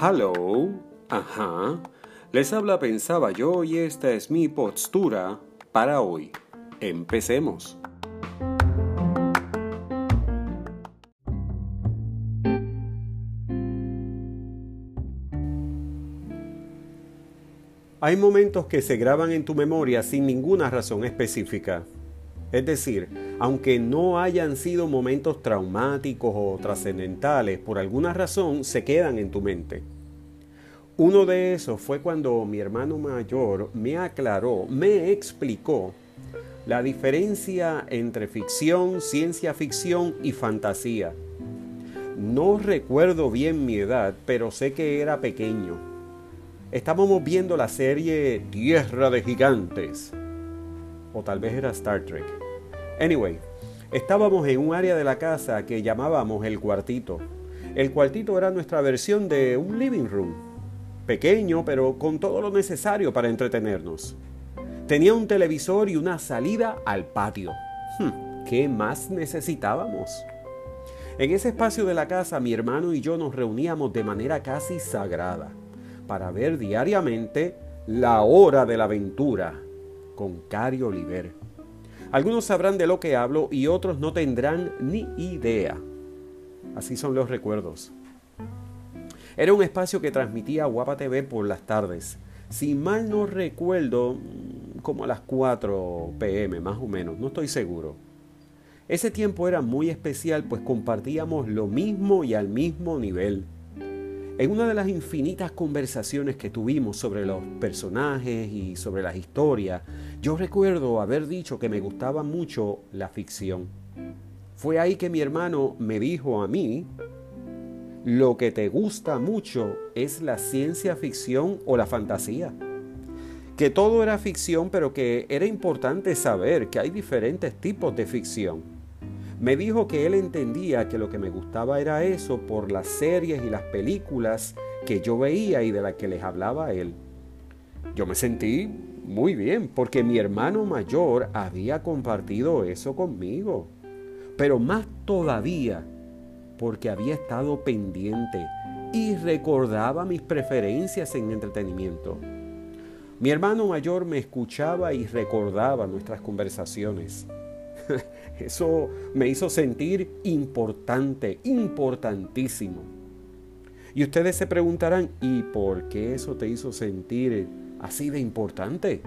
Hello, ajá. Les habla Pensaba yo y esta es mi postura para hoy. Empecemos. Hay momentos que se graban en tu memoria sin ninguna razón específica. Es decir, aunque no hayan sido momentos traumáticos o trascendentales, por alguna razón se quedan en tu mente. Uno de esos fue cuando mi hermano mayor me aclaró, me explicó la diferencia entre ficción, ciencia ficción y fantasía. No recuerdo bien mi edad, pero sé que era pequeño. Estábamos viendo la serie Tierra de Gigantes. O tal vez era Star Trek. Anyway, estábamos en un área de la casa que llamábamos el cuartito. El cuartito era nuestra versión de un living room. Pequeño, pero con todo lo necesario para entretenernos. Tenía un televisor y una salida al patio. Hmm, ¿Qué más necesitábamos? En ese espacio de la casa mi hermano y yo nos reuníamos de manera casi sagrada para ver diariamente La Hora de la Aventura con Cari Oliver. Algunos sabrán de lo que hablo y otros no tendrán ni idea. Así son los recuerdos. Era un espacio que transmitía Guapa TV por las tardes. Si mal no recuerdo, mm, como a las 4 pm más o menos, no estoy seguro. Ese tiempo era muy especial pues compartíamos lo mismo y al mismo nivel. En una de las infinitas conversaciones que tuvimos sobre los personajes y sobre las historias, yo recuerdo haber dicho que me gustaba mucho la ficción. Fue ahí que mi hermano me dijo a mí, lo que te gusta mucho es la ciencia ficción o la fantasía. Que todo era ficción, pero que era importante saber que hay diferentes tipos de ficción me dijo que él entendía que lo que me gustaba era eso por las series y las películas que yo veía y de las que les hablaba a él. Yo me sentí muy bien porque mi hermano mayor había compartido eso conmigo, pero más todavía porque había estado pendiente y recordaba mis preferencias en entretenimiento. Mi hermano mayor me escuchaba y recordaba nuestras conversaciones. Eso me hizo sentir importante, importantísimo. Y ustedes se preguntarán, ¿y por qué eso te hizo sentir así de importante?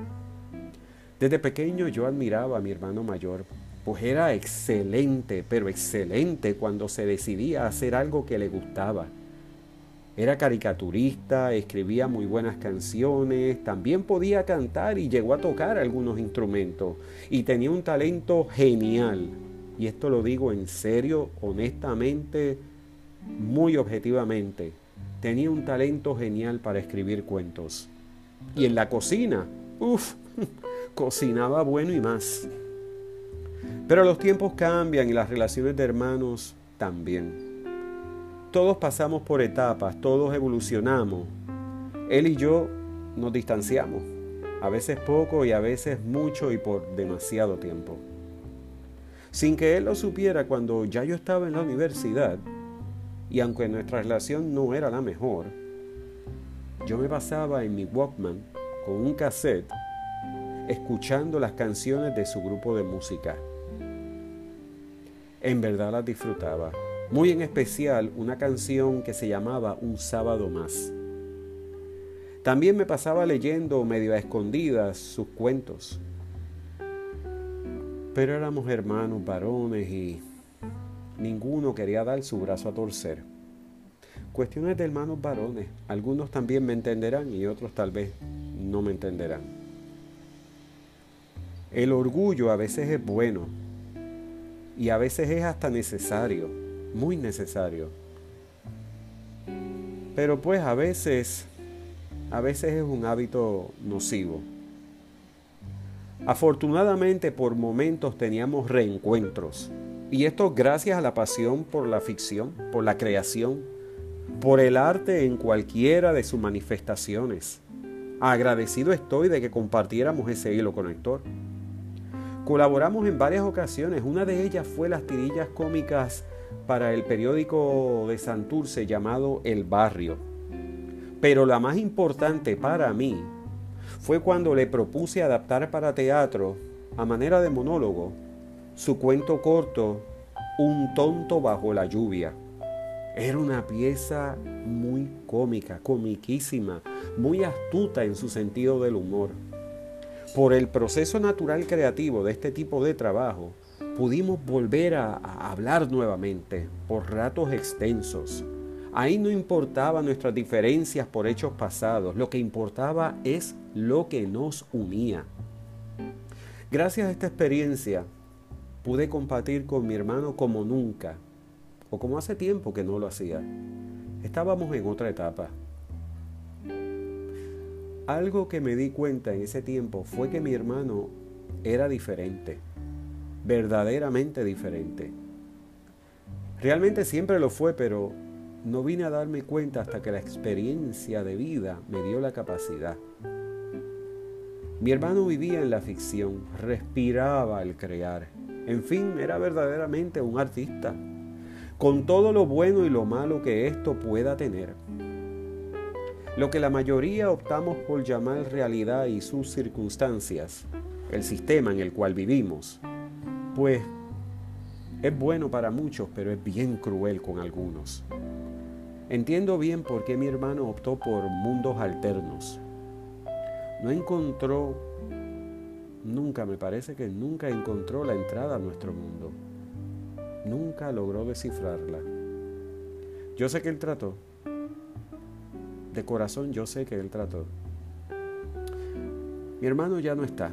Desde pequeño yo admiraba a mi hermano mayor, pues era excelente, pero excelente cuando se decidía a hacer algo que le gustaba. Era caricaturista, escribía muy buenas canciones, también podía cantar y llegó a tocar algunos instrumentos y tenía un talento genial. Y esto lo digo en serio, honestamente, muy objetivamente. Tenía un talento genial para escribir cuentos. Y en la cocina, uff, cocinaba bueno y más. Pero los tiempos cambian y las relaciones de hermanos también. Todos pasamos por etapas, todos evolucionamos. Él y yo nos distanciamos, a veces poco y a veces mucho y por demasiado tiempo. Sin que él lo supiera cuando ya yo estaba en la universidad, y aunque nuestra relación no era la mejor, yo me pasaba en mi Walkman con un cassette escuchando las canciones de su grupo de música. En verdad las disfrutaba muy en especial una canción que se llamaba Un sábado más. También me pasaba leyendo medio a escondidas sus cuentos. Pero éramos hermanos varones y ninguno quería dar su brazo a torcer. Cuestiones de hermanos varones. Algunos también me entenderán y otros tal vez no me entenderán. El orgullo a veces es bueno y a veces es hasta necesario muy necesario. Pero pues a veces, a veces es un hábito nocivo. Afortunadamente por momentos teníamos reencuentros. Y esto gracias a la pasión por la ficción, por la creación, por el arte en cualquiera de sus manifestaciones. Agradecido estoy de que compartiéramos ese hilo conector. Colaboramos en varias ocasiones, una de ellas fue las tirillas cómicas para el periódico de Santurce llamado El Barrio. Pero la más importante para mí fue cuando le propuse adaptar para teatro, a manera de monólogo, su cuento corto Un tonto bajo la lluvia. Era una pieza muy cómica, comiquísima, muy astuta en su sentido del humor. Por el proceso natural creativo de este tipo de trabajo, pudimos volver a, hablar nuevamente por ratos extensos. Ahí no importaba nuestras diferencias por hechos pasados, lo que importaba es lo que nos unía. Gracias a esta experiencia pude compartir con mi hermano como nunca, o como hace tiempo que no lo hacía. Estábamos en otra etapa. Algo que me di cuenta en ese tiempo fue que mi hermano era diferente, verdaderamente diferente. Realmente siempre lo fue, pero no vine a darme cuenta hasta que la experiencia de vida me dio la capacidad. Mi hermano vivía en la ficción, respiraba al crear. En fin, era verdaderamente un artista, con todo lo bueno y lo malo que esto pueda tener. Lo que la mayoría optamos por llamar realidad y sus circunstancias, el sistema en el cual vivimos, pues es bueno para muchos, pero es bien cruel con algunos. Entiendo bien por qué mi hermano optó por mundos alternos, no encontró, nunca, me parece que nunca encontró la entrada a nuestro mundo. Nunca logró descifrarla. Yo sé que él trató. De corazón yo sé que él trató. Mi hermano ya no está.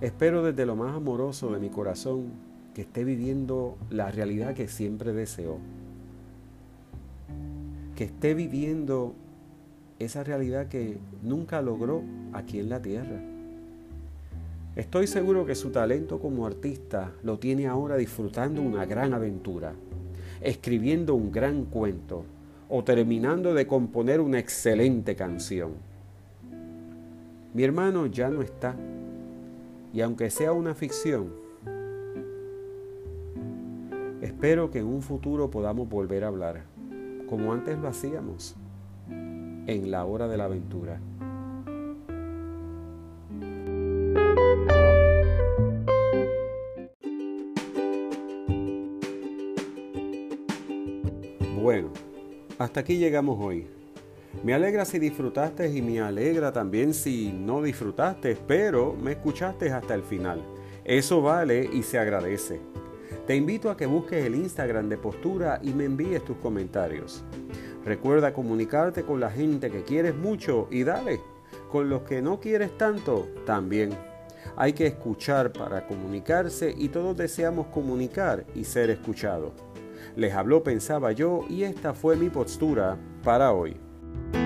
Espero desde lo más amoroso de mi corazón que esté viviendo la realidad que siempre deseó. Que esté viviendo esa realidad que nunca logró aquí en la tierra. Estoy seguro que su talento como artista lo tiene ahora disfrutando una gran aventura, escribiendo un gran cuento o terminando de componer una excelente canción. Mi hermano ya no está y aunque sea una ficción, espero que en un futuro podamos volver a hablar, como antes lo hacíamos en la hora de la aventura. Bueno, hasta aquí llegamos hoy. Me alegra si disfrutaste y me alegra también si no disfrutaste, pero me escuchaste hasta el final. Eso vale y se agradece. Te invito a que busques el Instagram de Postura y me envíes tus comentarios. Recuerda comunicarte con la gente que quieres mucho y dale. Con los que no quieres tanto, también. Hay que escuchar para comunicarse y todos deseamos comunicar y ser escuchados. Les habló Pensaba yo y esta fue mi postura para hoy. thank you